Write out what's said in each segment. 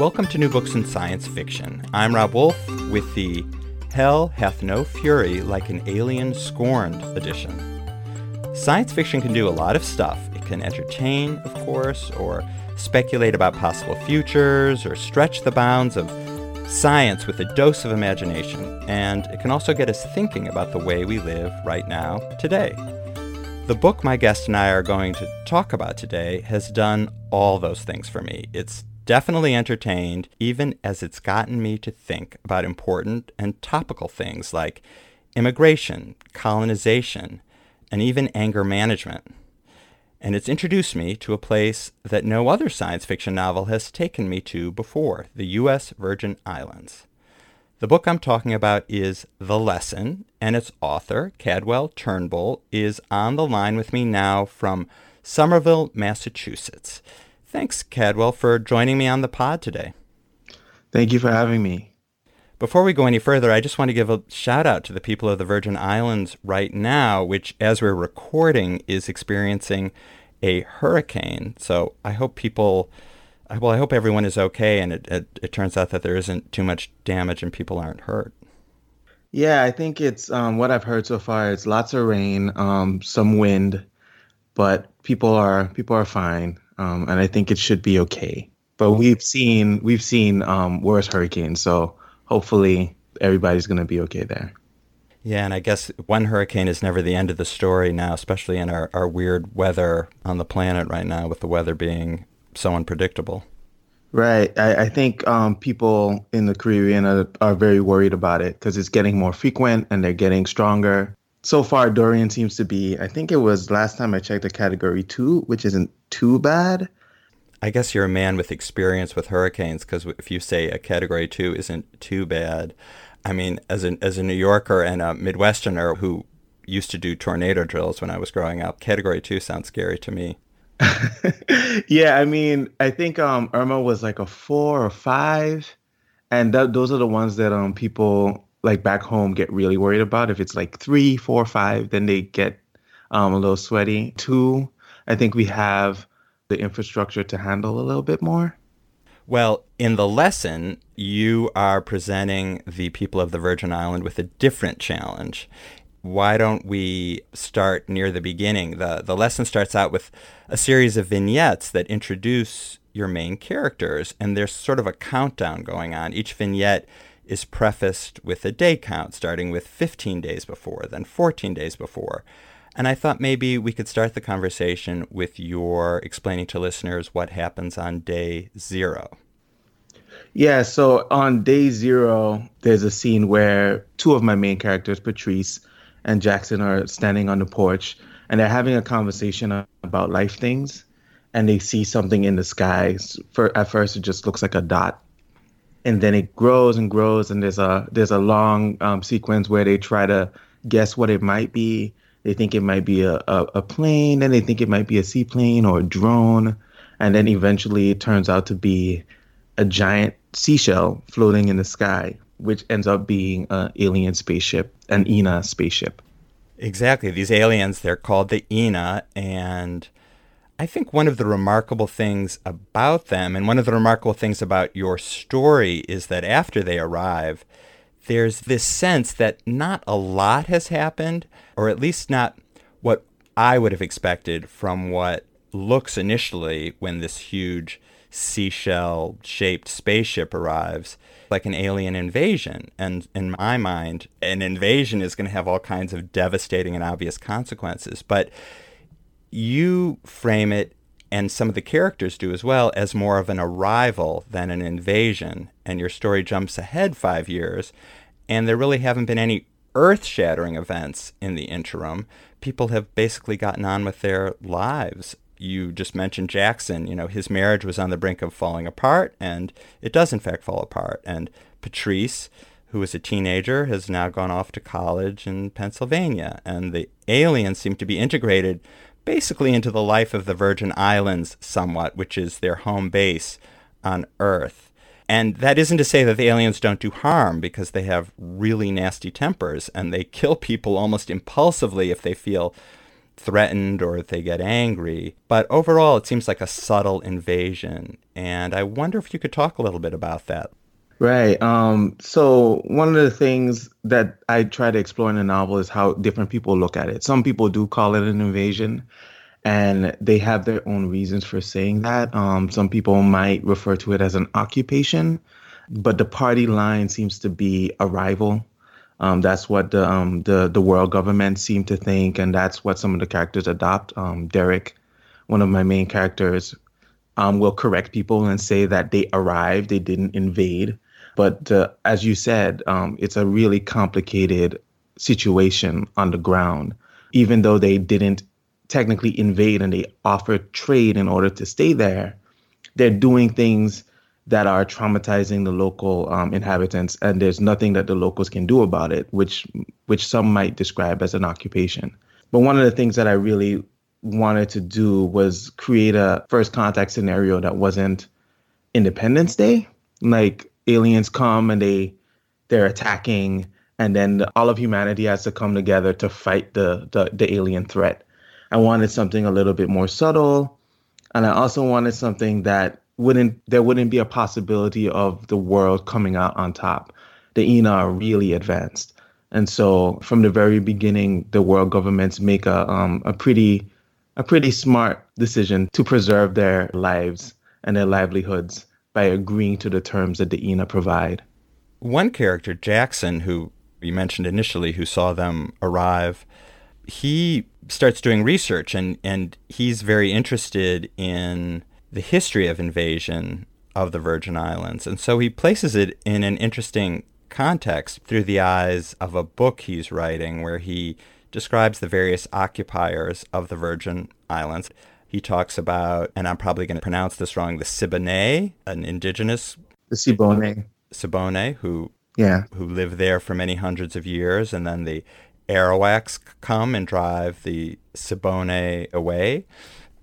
Welcome to New Books in Science Fiction. I'm Rob Wolf with the Hell Hath No Fury Like an Alien Scorned edition. Science fiction can do a lot of stuff. It can entertain, of course, or speculate about possible futures, or stretch the bounds of science with a dose of imagination. And it can also get us thinking about the way we live right now, today. The book my guest and I are going to talk about today has done all those things for me. It's definitely entertained, even as it's gotten me to think about important and topical things like immigration, colonization, and even anger management. And it's introduced me to a place that no other science fiction novel has taken me to before the U.S. Virgin Islands. The book I'm talking about is The Lesson, and its author, Cadwell Turnbull, is on the line with me now from Somerville, Massachusetts. Thanks, Cadwell, for joining me on the pod today. Thank you for having me. Before we go any further, I just want to give a shout out to the people of the Virgin Islands right now, which, as we're recording, is experiencing a hurricane. So I hope people, well, I hope everyone is okay, and it, it, it turns out that there isn't too much damage and people aren't hurt. Yeah, I think it's um, what I've heard so far. It's lots of rain, um, some wind, but people are people are fine um, and I think it should be okay. But we've seen we've seen um, worse hurricanes, so hopefully everybody's going to be okay there. Yeah, and I guess one hurricane is never the end of the story now, especially in our, our weird weather on the planet right now, with the weather being so unpredictable. Right. I, I think um, people in the Caribbean are, are very worried about it because it's getting more frequent and they're getting stronger so far Dorian seems to be I think it was last time I checked a category 2 which isn't too bad. I guess you're a man with experience with hurricanes because if you say a category 2 isn't too bad I mean as an as a New Yorker and a Midwesterner who used to do tornado drills when I was growing up category 2 sounds scary to me. yeah, I mean, I think um, Irma was like a 4 or 5 and th- those are the ones that um people like back home get really worried about. If it's like three, four, five, then they get um, a little sweaty. Two, I think we have the infrastructure to handle a little bit more. Well, in the lesson, you are presenting the people of the Virgin Island with a different challenge. Why don't we start near the beginning? The, the lesson starts out with a series of vignettes that introduce your main characters, and there's sort of a countdown going on. Each vignette is prefaced with a day count, starting with 15 days before, then 14 days before. And I thought maybe we could start the conversation with your explaining to listeners what happens on day zero. Yeah, so on day zero, there's a scene where two of my main characters, Patrice and Jackson, are standing on the porch and they're having a conversation about life things. And they see something in the sky. For, at first, it just looks like a dot and then it grows and grows and there's a there's a long um, sequence where they try to guess what it might be They think it might be a, a, a plane, then they think it might be a seaplane or a drone. And then eventually it turns out to be a giant seashell floating in the sky, which ends up being an alien spaceship, an Ina spaceship. Exactly. These aliens, they're called the Ina, and I think one of the remarkable things about them, and one of the remarkable things about your story, is that after they arrive, there's this sense that not a lot has happened, or at least not what I would have expected from what looks initially when this huge seashell shaped spaceship arrives like an alien invasion. And in my mind, an invasion is going to have all kinds of devastating and obvious consequences. But you frame it, and some of the characters do as well, as more of an arrival than an invasion. And your story jumps ahead five years, and there really haven't been any earth shattering events in the interim. People have basically gotten on with their lives. You just mentioned Jackson. You know, his marriage was on the brink of falling apart, and it does, in fact, fall apart. And Patrice, who was a teenager, has now gone off to college in Pennsylvania. And the aliens seem to be integrated basically into the life of the Virgin Islands somewhat, which is their home base on Earth. And that isn't to say that the aliens don't do harm because they have really nasty tempers and they kill people almost impulsively if they feel threatened or if they get angry. But overall, it seems like a subtle invasion. And I wonder if you could talk a little bit about that. Right. Um, so one of the things that I try to explore in the novel is how different people look at it. Some people do call it an invasion, and they have their own reasons for saying that. Um, some people might refer to it as an occupation, but the party line seems to be arrival. Um, that's what the, um, the the world government seem to think, and that's what some of the characters adopt. Um, Derek, one of my main characters, um, will correct people and say that they arrived, they didn't invade. But uh, as you said, um, it's a really complicated situation on the ground. Even though they didn't technically invade and they offer trade in order to stay there, they're doing things that are traumatizing the local um, inhabitants, and there's nothing that the locals can do about it, which which some might describe as an occupation. But one of the things that I really wanted to do was create a first contact scenario that wasn't Independence Day. Like aliens come and they they're attacking and then all of humanity has to come together to fight the, the, the alien threat. I wanted something a little bit more subtle, and I also wanted something that wouldn't there wouldn't be a possibility of the world coming out on top. The Ina are really advanced, and so from the very beginning, the world governments make a um, a pretty a pretty smart decision to preserve their lives and their livelihoods by agreeing to the terms that the Ina provide. One character, Jackson, who you mentioned initially, who saw them arrive, he starts doing research and, and he's very interested in the history of invasion of the Virgin Islands. And so he places it in an interesting context through the eyes of a book he's writing where he describes the various occupiers of the Virgin Islands. He talks about, and I'm probably going to pronounce this wrong, the Siboney, an indigenous. The Siboney. Siboney, who yeah, who live there for many hundreds of years, and then the Arawaks come and drive the Siboney away,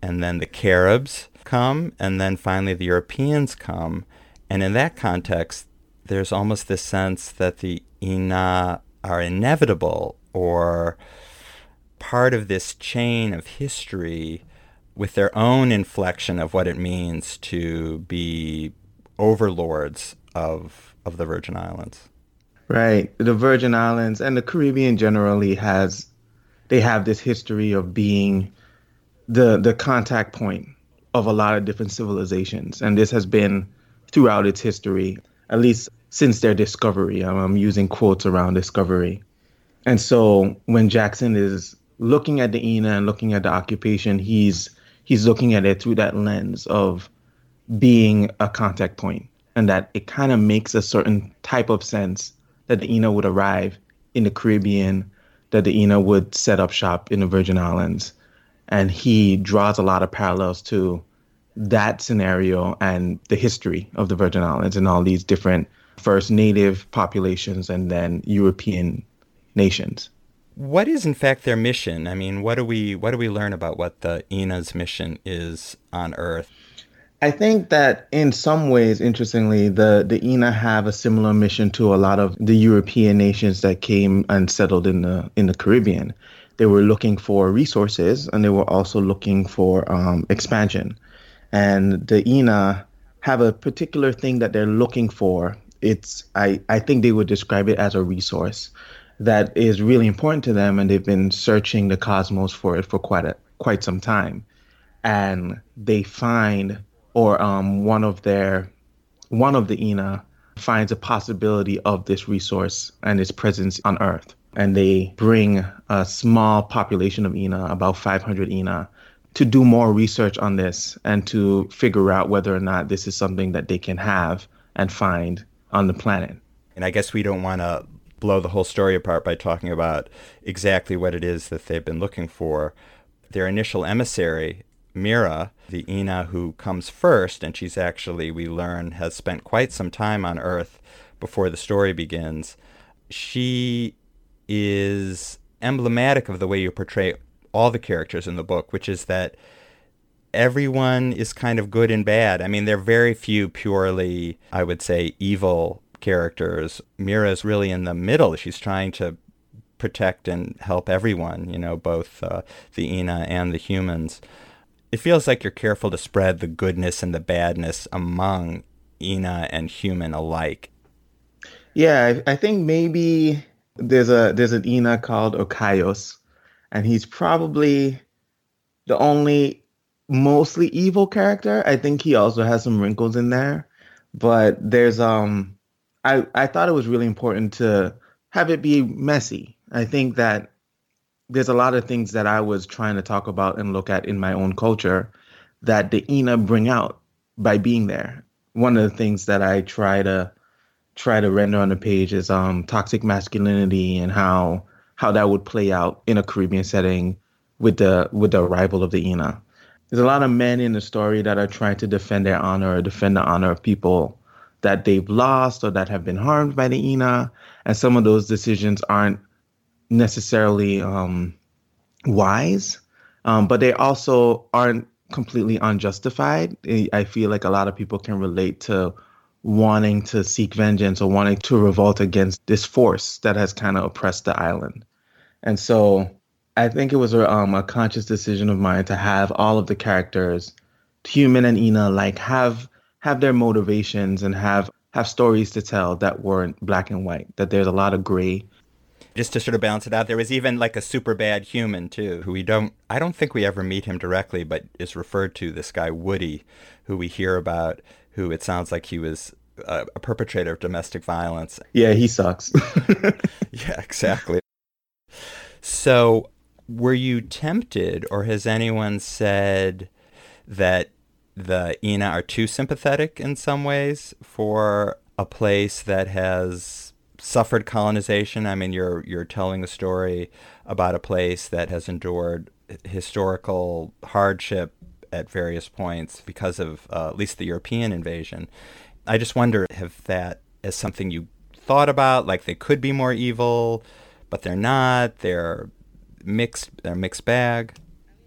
and then the Caribs come, and then finally the Europeans come, and in that context, there's almost this sense that the Ina are inevitable or part of this chain of history with their own inflection of what it means to be overlords of of the Virgin Islands. Right. The Virgin Islands and the Caribbean generally has they have this history of being the the contact point of a lot of different civilizations and this has been throughout its history at least since their discovery. I'm using quotes around discovery. And so when Jackson is looking at the Ina and looking at the occupation, he's he's looking at it through that lens of being a contact point and that it kind of makes a certain type of sense that the Ina would arrive in the Caribbean, that the Ina would set up shop in the Virgin Islands. And he draws a lot of parallels to that scenario and the history of the Virgin Islands and all these different first native populations and then European nations. What is in fact their mission? I mean, what do we what do we learn about what the Ina's mission is on Earth? I think that in some ways, interestingly, the the Ina have a similar mission to a lot of the European nations that came and settled in the in the Caribbean. They were looking for resources, and they were also looking for um, expansion. And the Ina have a particular thing that they're looking for. It's I I think they would describe it as a resource that is really important to them, and they've been searching the cosmos for it for quite a quite some time, and they find or um, one of their one of the Ina finds a possibility of this resource and its presence on Earth, and they bring a small population of Ina, about 500 Ina, to do more research on this and to figure out whether or not this is something that they can have and find on the planet. And I guess we don't want to blow the whole story apart by talking about exactly what it is that they've been looking for. Their initial emissary, Mira, the Ina who comes first, and she's actually, we learn, has spent quite some time on Earth before the story begins. She is emblematic of the way you portray all the characters in the book, which is that everyone is kind of good and bad. I mean, there are very few purely, I would say, evil characters. Mira is really in the middle. She's trying to protect and help everyone, you know, both uh, the Ina and the humans. It feels like you're careful to spread the goodness and the badness among Ina and human alike. Yeah, I, I think maybe there's a there's an Ina called Okayos, and he's probably the only mostly evil character. I think he also has some wrinkles in there, but there's um I, I thought it was really important to have it be messy. I think that there's a lot of things that I was trying to talk about and look at in my own culture that the Ina bring out by being there. One of the things that I try to try to render on the page is um, toxic masculinity and how how that would play out in a Caribbean setting with the with the arrival of the Ina. There's a lot of men in the story that are trying to defend their honor or defend the honor of people that they've lost or that have been harmed by the Ina. And some of those decisions aren't necessarily um, wise, um, but they also aren't completely unjustified. I feel like a lot of people can relate to wanting to seek vengeance or wanting to revolt against this force that has kind of oppressed the island. And so I think it was a, um, a conscious decision of mine to have all of the characters, human and Ina, like have have their motivations and have have stories to tell that weren't black and white. That there's a lot of gray. Just to sort of balance it out, there was even like a super bad human too, who we don't. I don't think we ever meet him directly, but is referred to this guy Woody, who we hear about. Who it sounds like he was a, a perpetrator of domestic violence. Yeah, he sucks. yeah, exactly. So, were you tempted, or has anyone said that the Ina are too sympathetic in some ways for a place that has suffered colonization. I mean, you're you're telling a story about a place that has endured historical hardship at various points because of uh, at least the European invasion. I just wonder if that is something you thought about, like they could be more evil, but they're not. They're mixed. They're mixed bag.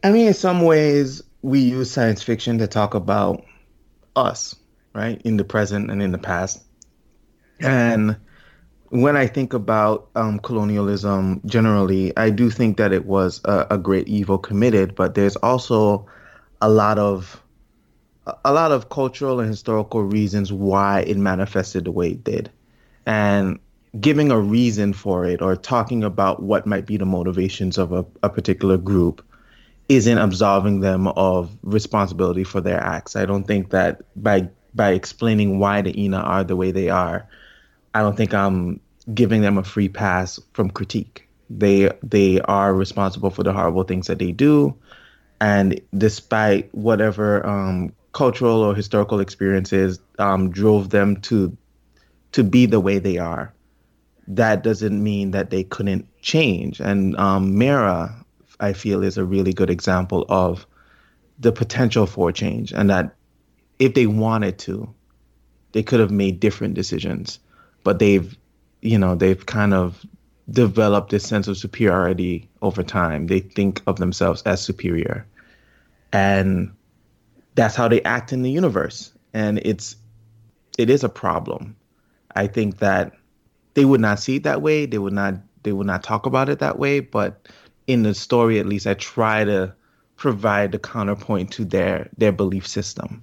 I mean, in some ways, we use science fiction to talk about us, right, in the present and in the past. And when I think about um, colonialism generally, I do think that it was a, a, great evil committed, but there's also a lot of a lot of cultural and historical reasons why it manifested the way it did, and giving a reason for it or talking about what might be the motivations of a, a particular group isn't absolving them of responsibility for their acts. I don't think that by by explaining why the Ina are the way they are, I don't think I'm giving them a free pass from critique. They they are responsible for the horrible things that they do, and despite whatever um, cultural or historical experiences um, drove them to to be the way they are, that doesn't mean that they couldn't change. And um, Mira, I feel is a really good example of the potential for change and that if they wanted to, they could have made different decisions, but they've, you know, they've kind of developed this sense of superiority over time. They think of themselves as superior. And that's how they act in the universe. And it's it is a problem. I think that they would not see it that way. They would not they would not talk about it that way, but in the story at least I try to provide the counterpoint to their their belief system.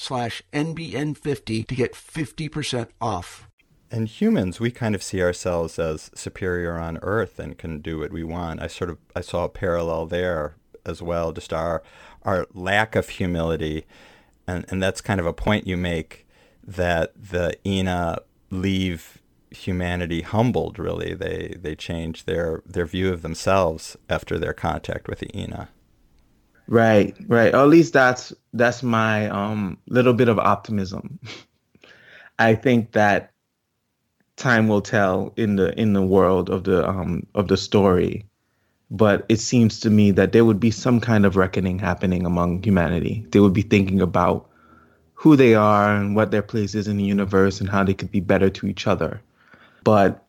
slash NBN50 to get 50% off. And humans, we kind of see ourselves as superior on Earth and can do what we want. I sort of I saw a parallel there as well, just our our lack of humility, and and that's kind of a point you make that the Ina leave humanity humbled. Really, they they change their their view of themselves after their contact with the Ina. Right, right. Or at least that's that's my um little bit of optimism. I think that time will tell in the in the world of the um of the story. But it seems to me that there would be some kind of reckoning happening among humanity. They would be thinking about who they are and what their place is in the universe and how they could be better to each other. But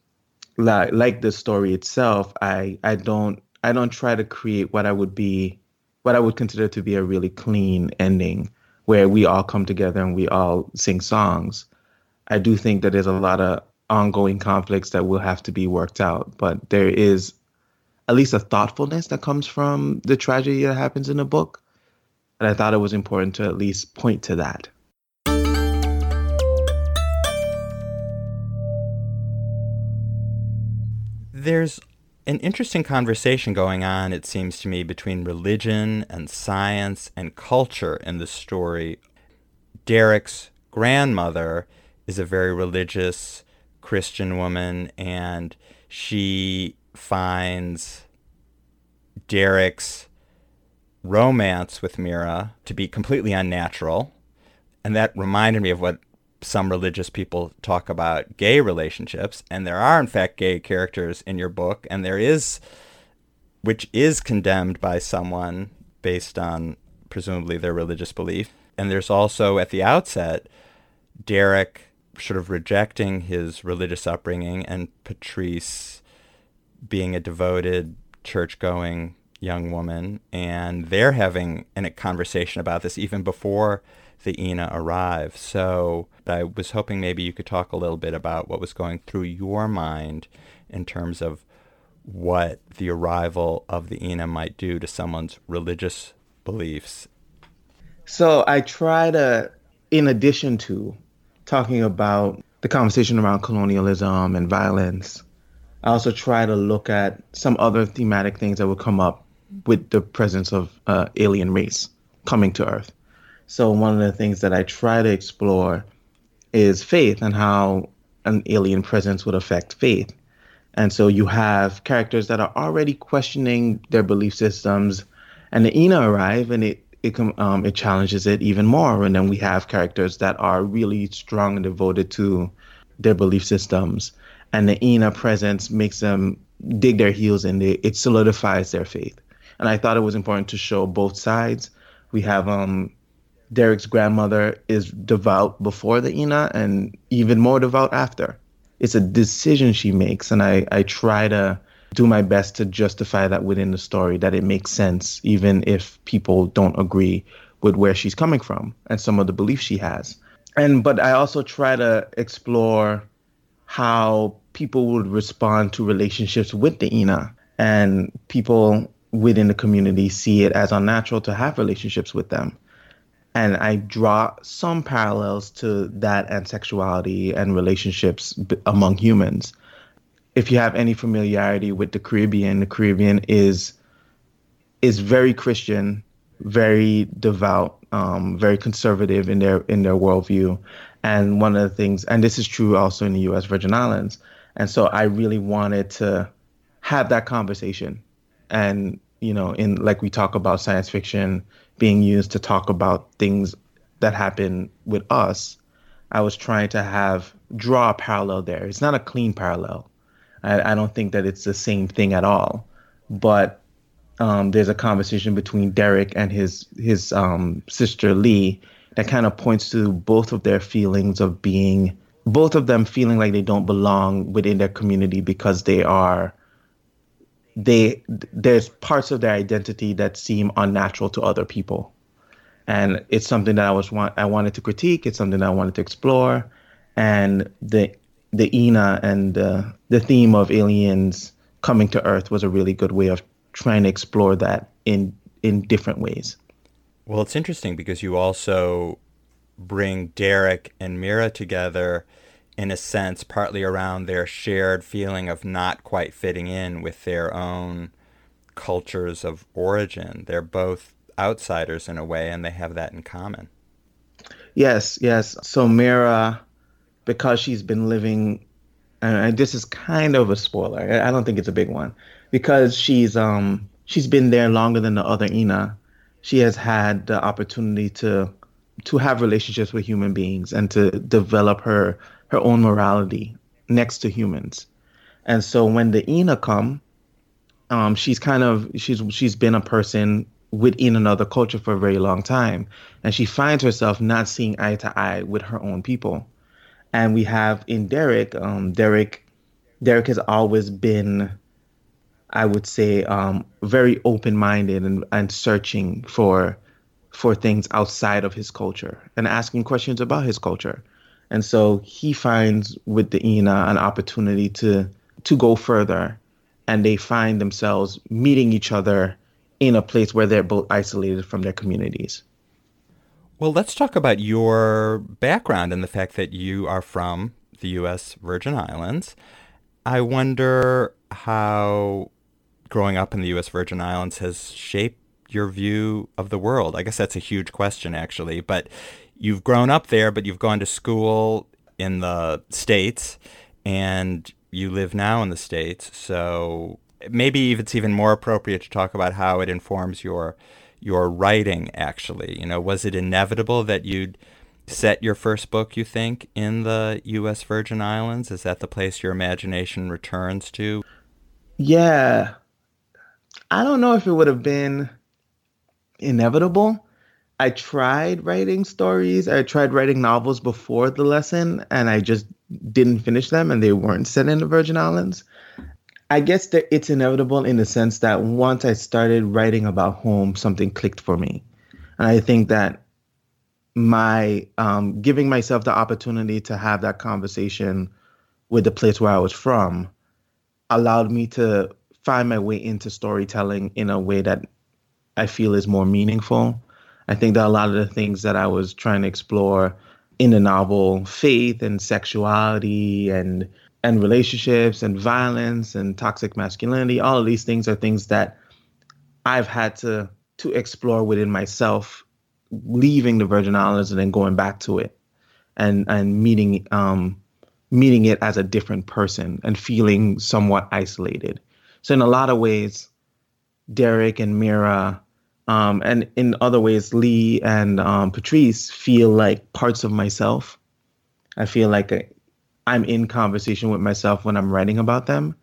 like like the story itself, I I don't I don't try to create what I would be what I would consider to be a really clean ending where we all come together and we all sing songs. I do think that there's a lot of ongoing conflicts that will have to be worked out, but there is at least a thoughtfulness that comes from the tragedy that happens in the book. And I thought it was important to at least point to that. There's an interesting conversation going on, it seems to me, between religion and science and culture in the story. Derek's grandmother is a very religious Christian woman, and she finds Derek's romance with Mira to be completely unnatural. And that reminded me of what some religious people talk about gay relationships, and there are in fact gay characters in your book, and there is, which is condemned by someone based on presumably their religious belief. And there's also at the outset, Derek sort of rejecting his religious upbringing, and Patrice being a devoted church going young woman, and they're having a conversation about this even before the Ina arrive. So I was hoping maybe you could talk a little bit about what was going through your mind in terms of what the arrival of the Ina might do to someone's religious beliefs. So I try to, in addition to talking about the conversation around colonialism and violence, I also try to look at some other thematic things that would come up with the presence of uh, alien race coming to Earth. So one of the things that I try to explore is faith and how an alien presence would affect faith. And so you have characters that are already questioning their belief systems, and the Ina arrive, and it it um, it challenges it even more. And then we have characters that are really strong and devoted to their belief systems, and the Ina presence makes them dig their heels in. It, it solidifies their faith. And I thought it was important to show both sides. We have um, Derek's grandmother is devout before the Ina and even more devout after. It's a decision she makes, and I, I try to do my best to justify that within the story, that it makes sense, even if people don't agree with where she's coming from and some of the beliefs she has. And but I also try to explore how people would respond to relationships with the Ina and people within the community see it as unnatural to have relationships with them. And I draw some parallels to that and sexuality and relationships among humans. If you have any familiarity with the Caribbean, the Caribbean is is very Christian, very devout, um, very conservative in their in their worldview. And one of the things, and this is true also in the U.S. Virgin Islands. And so I really wanted to have that conversation and you know in like we talk about science fiction being used to talk about things that happen with us i was trying to have draw a parallel there. It's not a clean parallel. I, I don't think that it's the same thing at all. But um, there's a conversation between derek and his his um, sister lee that kind of points to both of their feelings of being both of them feeling like they don't belong within their community because they are they there's parts of their identity that seem unnatural to other people. And it's something that i was want i wanted to critique. It's something that i wanted to explore. And the the ina and uh, the theme of aliens coming to earth was a really good way of trying to explore that in in different ways. Well it's interesting because you also bring derek and mira together in a sense, partly around their shared feeling of not quite fitting in with their own cultures of origin. They're both outsiders in a way, and they have that in common. Yes, yes. So Mira, because she's been living, and this is kind of a spoiler. I don't think it's a big one, because she's um she's been there longer than the other Ina. She has had the opportunity to to have relationships with human beings and to develop her her own morality next to humans. And so when the Ina come, um, she's kind of she's she's been a person within another culture for a very long time, and she finds herself not seeing eye to eye with her own people. And we have in Derek, um, Derek, Derek has always been, I would say, um, very open-minded and, and searching for for things outside of his culture and asking questions about his culture. And so he finds with the Ina an opportunity to to go further and they find themselves meeting each other in a place where they're both isolated from their communities. Well, let's talk about your background and the fact that you are from the U.S. Virgin Islands. I wonder how growing up in the U.S. Virgin Islands has shaped your view of the world. I guess that's a huge question, actually. But you've grown up there, but you've gone to school in the States and you live now in the States. So maybe it's even more appropriate to talk about how it informs your your writing actually. You know, was it inevitable that you'd set your first book, you think, in the US Virgin Islands? Is that the place your imagination returns to? Yeah. I don't know if it would have been inevitable. I tried writing stories. I tried writing novels before the lesson, and I just didn't finish them, and they weren't set in the Virgin Islands. I guess that it's inevitable in the sense that once I started writing about home, something clicked for me, and I think that my um, giving myself the opportunity to have that conversation with the place where I was from allowed me to find my way into storytelling in a way that I feel is more meaningful I think that a lot of the things that I was trying to explore in the novel, faith and sexuality and and relationships and violence and toxic masculinity, all of these things are things that I've had to to explore within myself, leaving the Virgin Islands and then going back to it, and and meeting um meeting it as a different person and feeling somewhat isolated. So in a lot of ways, Derek and Mira um, and in other ways, Lee and um, Patrice feel like parts of myself. I feel like I'm in conversation with myself when I'm writing about them,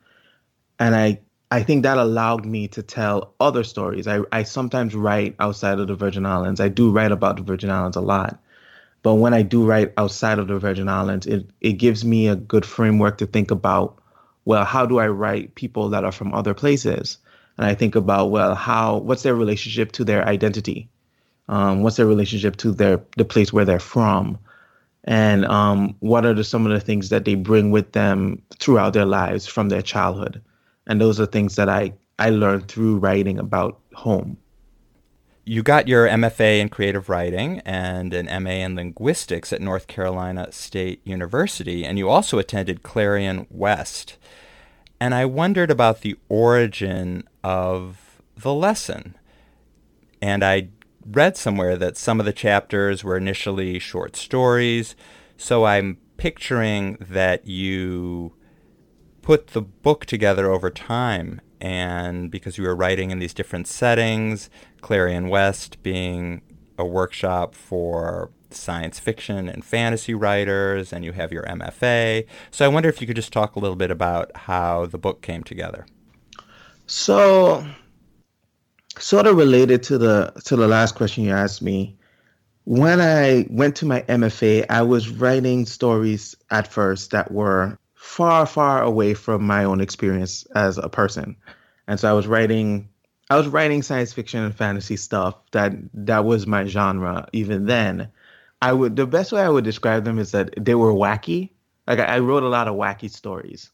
and I I think that allowed me to tell other stories. I, I sometimes write outside of the Virgin Islands. I do write about the Virgin Islands a lot. But when I do write outside of the Virgin Islands, it, it gives me a good framework to think about, well, how do I write people that are from other places? And I think about well, how what's their relationship to their identity? Um, what's their relationship to their the place where they're from? And um, what are the, some of the things that they bring with them throughout their lives from their childhood? And those are things that I I learned through writing about home. You got your MFA in creative writing and an MA in linguistics at North Carolina State University, and you also attended Clarion West. And I wondered about the origin of the lesson. And I read somewhere that some of the chapters were initially short stories. So I'm picturing that you put the book together over time. And because you were writing in these different settings, Clarion West being a workshop for science fiction and fantasy writers, and you have your MFA. So I wonder if you could just talk a little bit about how the book came together. So, sort of related to the to the last question you asked me, when I went to my MFA, I was writing stories at first that were far, far away from my own experience as a person, and so I was writing. I was writing science fiction and fantasy stuff that that was my genre even then I would the best way I would describe them is that they were wacky. Like I, I wrote a lot of wacky stories,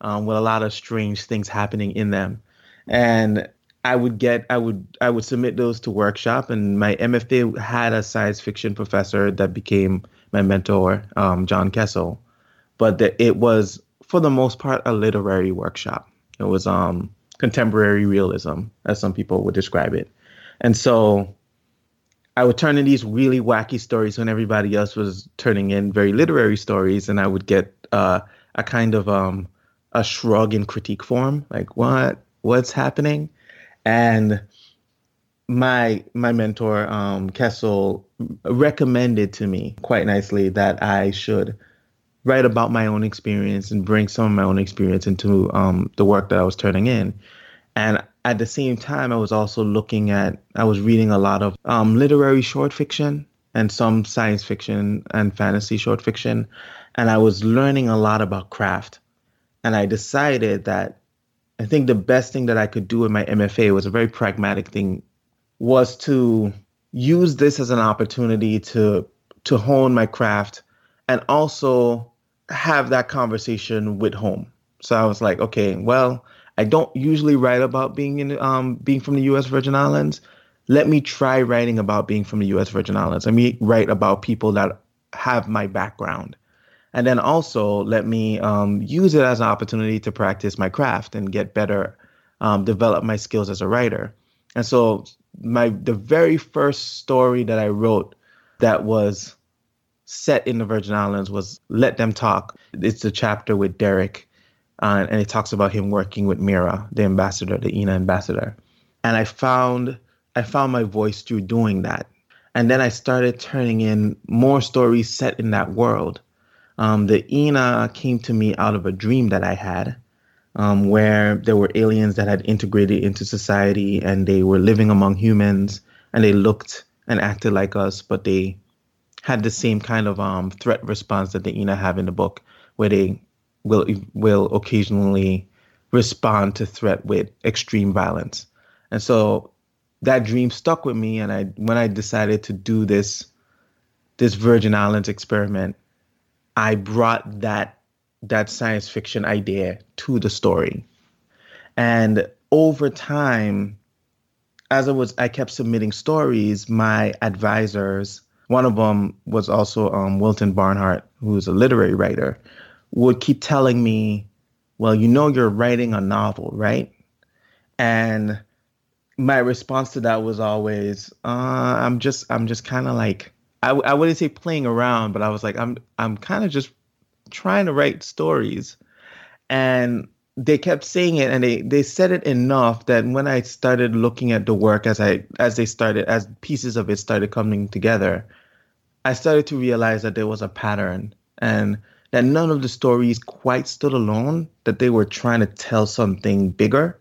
um, with a lot of strange things happening in them, and I would get I would I would submit those to workshop, and my MFA had a science fiction professor that became my mentor, um, John Kessel, but the, it was for the most part a literary workshop. It was um, contemporary realism, as some people would describe it, and so I would turn in these really wacky stories when everybody else was turning in very literary stories, and I would get uh, a kind of um, a shrug in critique form, like what what's happening, and my my mentor um, Kessel recommended to me quite nicely that I should write about my own experience and bring some of my own experience into um, the work that I was turning in, and at the same time, I was also looking at, I was reading a lot of um, literary short fiction and some science fiction and fantasy short fiction. And I was learning a lot about craft. And I decided that I think the best thing that I could do in my MFA was a very pragmatic thing, was to use this as an opportunity to to hone my craft and also have that conversation with home. So I was like, okay, well, I don't usually write about being in um, being from the U.S. Virgin Islands. Let me try writing about being from the U.S. Virgin Islands. Let me write about people that have my background, and then also let me um, use it as an opportunity to practice my craft and get better, um, develop my skills as a writer. And so my the very first story that I wrote that was set in the Virgin Islands was Let Them Talk. It's a chapter with Derek uh, and it talks about him working with Mira, the ambassador, the Ina ambassador. And I found I found my voice through doing that. And then I started turning in more stories set in that world. Um, the Ina came to me out of a dream that I had, um, where there were aliens that had integrated into society and they were living among humans and they looked and acted like us, but they had the same kind of um, threat response that the Ina have in the book, where they will will occasionally respond to threat with extreme violence. And so that dream stuck with me and I when I decided to do this this Virgin Islands experiment, I brought that that science fiction idea to the story. And over time, as I was I kept submitting stories, my advisors, one of them was also um, Wilton Barnhart, who's a literary writer would keep telling me, well, you know, you're writing a novel, right? And my response to that was always, uh, I'm just, I'm just kind of like, I, I wouldn't say playing around, but I was like, I'm, I'm kind of just trying to write stories. And they kept saying it and they, they said it enough that when I started looking at the work as I, as they started, as pieces of it started coming together, I started to realize that there was a pattern. And that none of the stories quite stood alone, that they were trying to tell something bigger.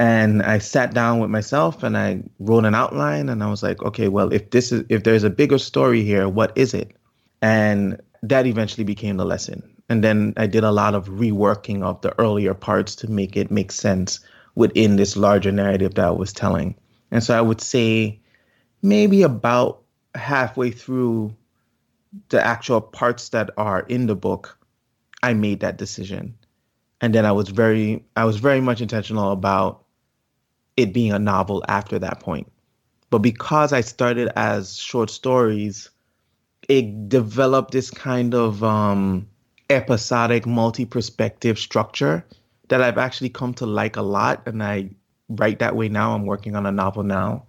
And I sat down with myself and I wrote an outline and I was like, okay, well, if this is if there's a bigger story here, what is it? And that eventually became the lesson. And then I did a lot of reworking of the earlier parts to make it make sense within this larger narrative that I was telling. And so I would say maybe about halfway through the actual parts that are in the book, I made that decision. And then I was very I was very much intentional about it being a novel after that point. But because I started as short stories, it developed this kind of um, episodic, multi perspective structure that I've actually come to like a lot. And I write that way now. I'm working on a novel now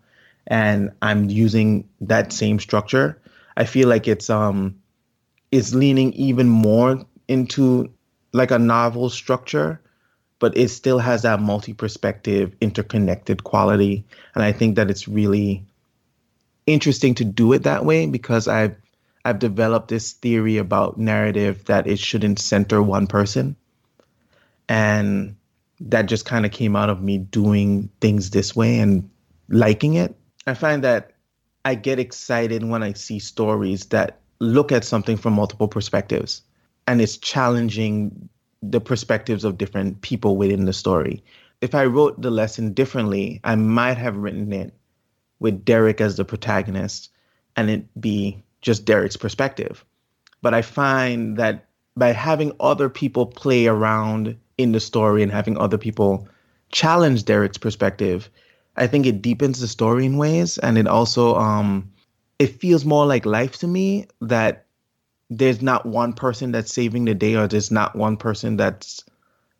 and I'm using that same structure. I feel like it's um it's leaning even more into like a novel structure, but it still has that multi-perspective, interconnected quality. And I think that it's really interesting to do it that way because I've I've developed this theory about narrative that it shouldn't center one person. And that just kind of came out of me doing things this way and liking it. I find that I get excited when I see stories that look at something from multiple perspectives and it's challenging the perspectives of different people within the story. If I wrote the lesson differently, I might have written it with Derek as the protagonist and it be just Derek's perspective. But I find that by having other people play around in the story and having other people challenge Derek's perspective, I think it deepens the story in ways and it also um it feels more like life to me that there's not one person that's saving the day or there's not one person that's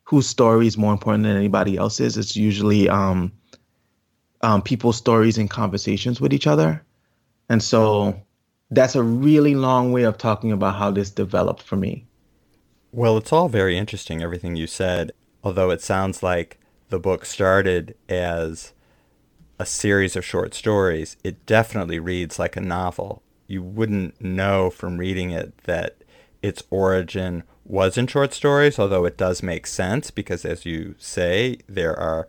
whose story is more important than anybody else's. It's usually um um people's stories and conversations with each other. And so that's a really long way of talking about how this developed for me. Well, it's all very interesting, everything you said, although it sounds like the book started as a series of short stories. It definitely reads like a novel. You wouldn't know from reading it that its origin was in short stories, although it does make sense because, as you say, there are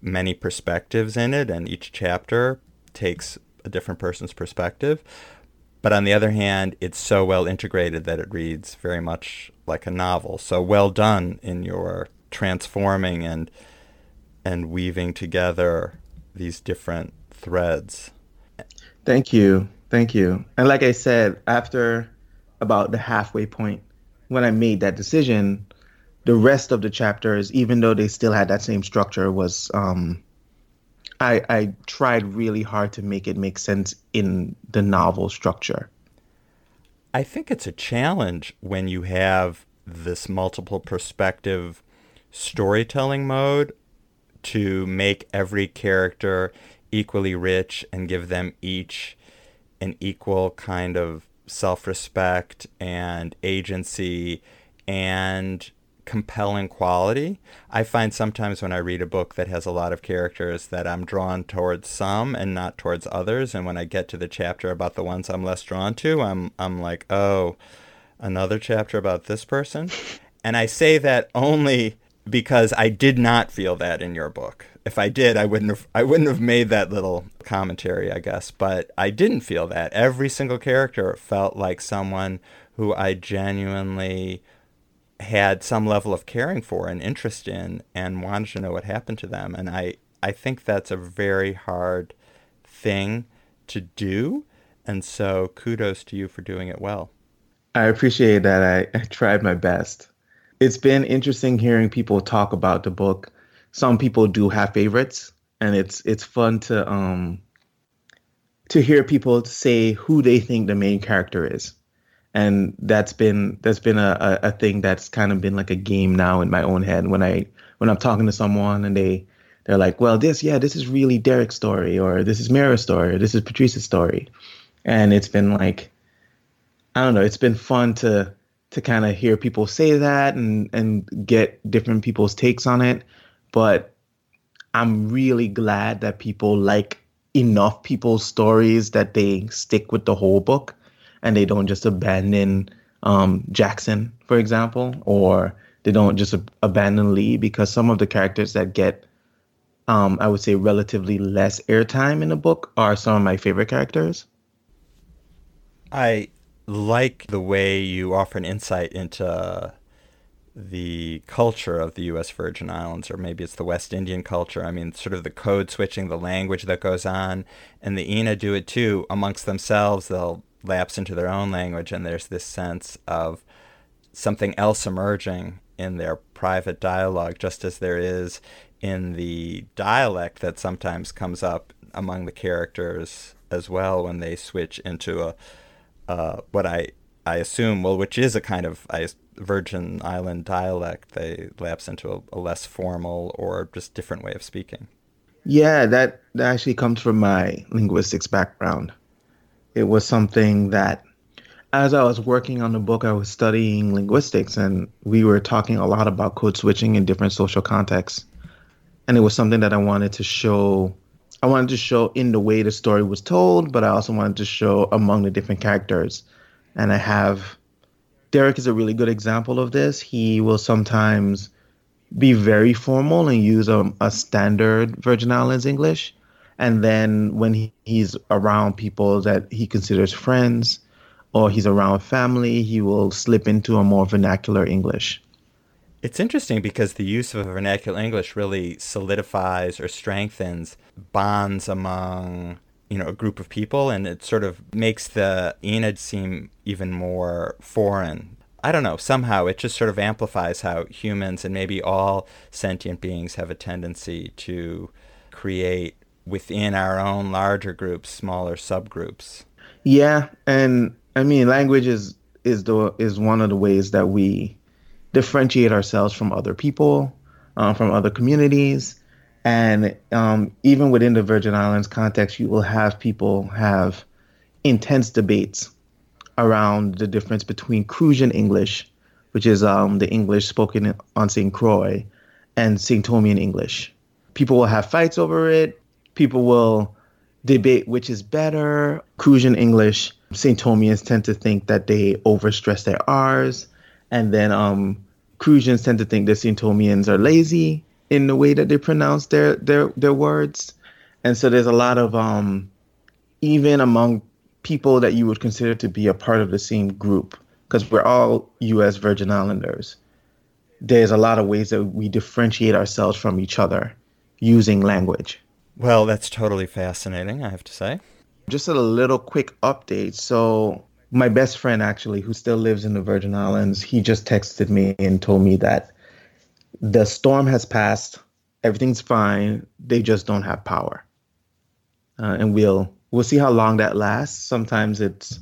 many perspectives in it, and each chapter takes a different person's perspective. But on the other hand, it's so well integrated that it reads very much like a novel. So well done in your transforming and and weaving together these different threads. Thank you. Thank you. And like I said, after about the halfway point, when I made that decision, the rest of the chapters, even though they still had that same structure, was um, I, I tried really hard to make it make sense in the novel structure. I think it's a challenge when you have this multiple perspective storytelling mode to make every character equally rich and give them each an equal kind of self respect and agency and compelling quality. I find sometimes when I read a book that has a lot of characters that I'm drawn towards some and not towards others. And when I get to the chapter about the ones I'm less drawn to, I'm I'm like, oh, another chapter about this person. And I say that only because I did not feel that in your book. If I did, I wouldn't have I wouldn't have made that little commentary, I guess. But I didn't feel that. Every single character felt like someone who I genuinely had some level of caring for and interest in and wanted to know what happened to them. And I, I think that's a very hard thing to do. And so kudos to you for doing it well. I appreciate that. I, I tried my best. It's been interesting hearing people talk about the book. Some people do have favorites, and it's it's fun to um to hear people say who they think the main character is. And that's been that's been a, a, thing that's kind of been like a game now in my own head. When I when I'm talking to someone and they they're like, well, this yeah, this is really Derek's story, or this is Mira's story, or this is Patrice's story, and it's been like, I don't know, it's been fun to to kind of hear people say that and and get different people's takes on it, but I'm really glad that people like enough people's stories that they stick with the whole book and they don't just abandon um, Jackson, for example, or they don't just ab- abandon Lee because some of the characters that get, um, I would say, relatively less airtime in the book are some of my favorite characters. I like the way you offer an insight into the culture of the U.S. Virgin Islands, or maybe it's the West Indian culture. I mean, sort of the code switching, the language that goes on, and the Ina do it too amongst themselves. They'll lapse into their own language, and there's this sense of something else emerging in their private dialogue, just as there is in the dialect that sometimes comes up among the characters as well when they switch into a uh, what I I assume well, which is a kind of I, Virgin Island dialect. They lapse into a, a less formal or just different way of speaking. Yeah, that, that actually comes from my linguistics background. It was something that, as I was working on the book, I was studying linguistics, and we were talking a lot about code switching in different social contexts. And it was something that I wanted to show. I wanted to show in the way the story was told, but I also wanted to show among the different characters. And I have Derek is a really good example of this. He will sometimes be very formal and use a, a standard Virgin Islands English. And then when he, he's around people that he considers friends or he's around family, he will slip into a more vernacular English. It's interesting because the use of vernacular English really solidifies or strengthens bonds among you know a group of people and it sort of makes the Ina seem even more foreign I don't know, somehow it just sort of amplifies how humans and maybe all sentient beings have a tendency to create within our own larger groups smaller subgroups. Yeah, and I mean language is is the is one of the ways that we differentiate ourselves from other people, uh, from other communities, and um, even within the Virgin Islands context, you will have people have intense debates around the difference between Crucian English, which is um, the English spoken on St. Croix, and St. Thomian English. People will have fights over it. People will debate which is better. Crucian English, St. Thomians tend to think that they overstress their R's, and then um, Crucians tend to think that St. Thomians are lazy in the way that they pronounce their their their words, and so there's a lot of um, even among people that you would consider to be a part of the same group because we're all U.S. Virgin Islanders. There's a lot of ways that we differentiate ourselves from each other using language. Well, that's totally fascinating, I have to say. Just a little quick update. So, my best friend, actually, who still lives in the Virgin Islands, he just texted me and told me that the storm has passed, everything's fine, they just don't have power. Uh, and we'll we'll see how long that lasts. Sometimes it's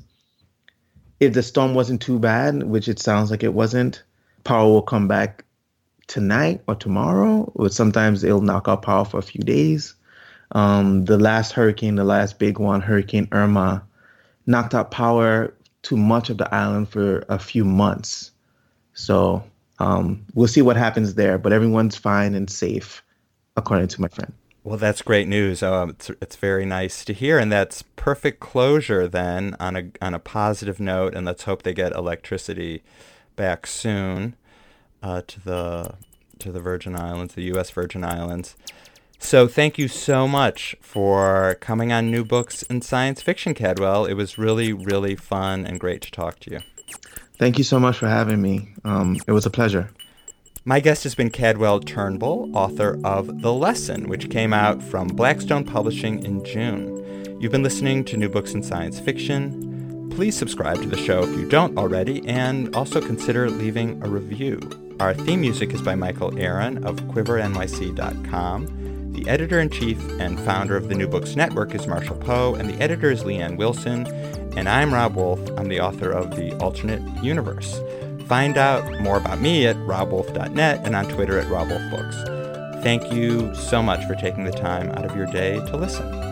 if the storm wasn't too bad, which it sounds like it wasn't, power will come back tonight or tomorrow. Or sometimes it'll knock out power for a few days. Um, the last hurricane, the last big one, Hurricane Irma, knocked out power to much of the island for a few months. So um, we'll see what happens there, but everyone's fine and safe, according to my friend. Well, that's great news. Um, it's, it's very nice to hear, and that's perfect closure then on a on a positive note. And let's hope they get electricity back soon uh, to the to the Virgin Islands, the U.S. Virgin Islands. So thank you so much for coming on New Books in Science Fiction, Cadwell. It was really really fun and great to talk to you. Thank you so much for having me. Um, it was a pleasure. My guest has been Cadwell Turnbull, author of The Lesson, which came out from Blackstone Publishing in June. You've been listening to New Books in Science Fiction. Please subscribe to the show if you don't already, and also consider leaving a review. Our theme music is by Michael Aaron of QuiverNYC.com. The editor in chief and founder of the New Books Network is Marshall Poe, and the editor is Leanne Wilson. And I'm Rob Wolf. I'm the author of The Alternate Universe. Find out more about me at robwolf.net and on Twitter at robwolfbooks. Thank you so much for taking the time out of your day to listen.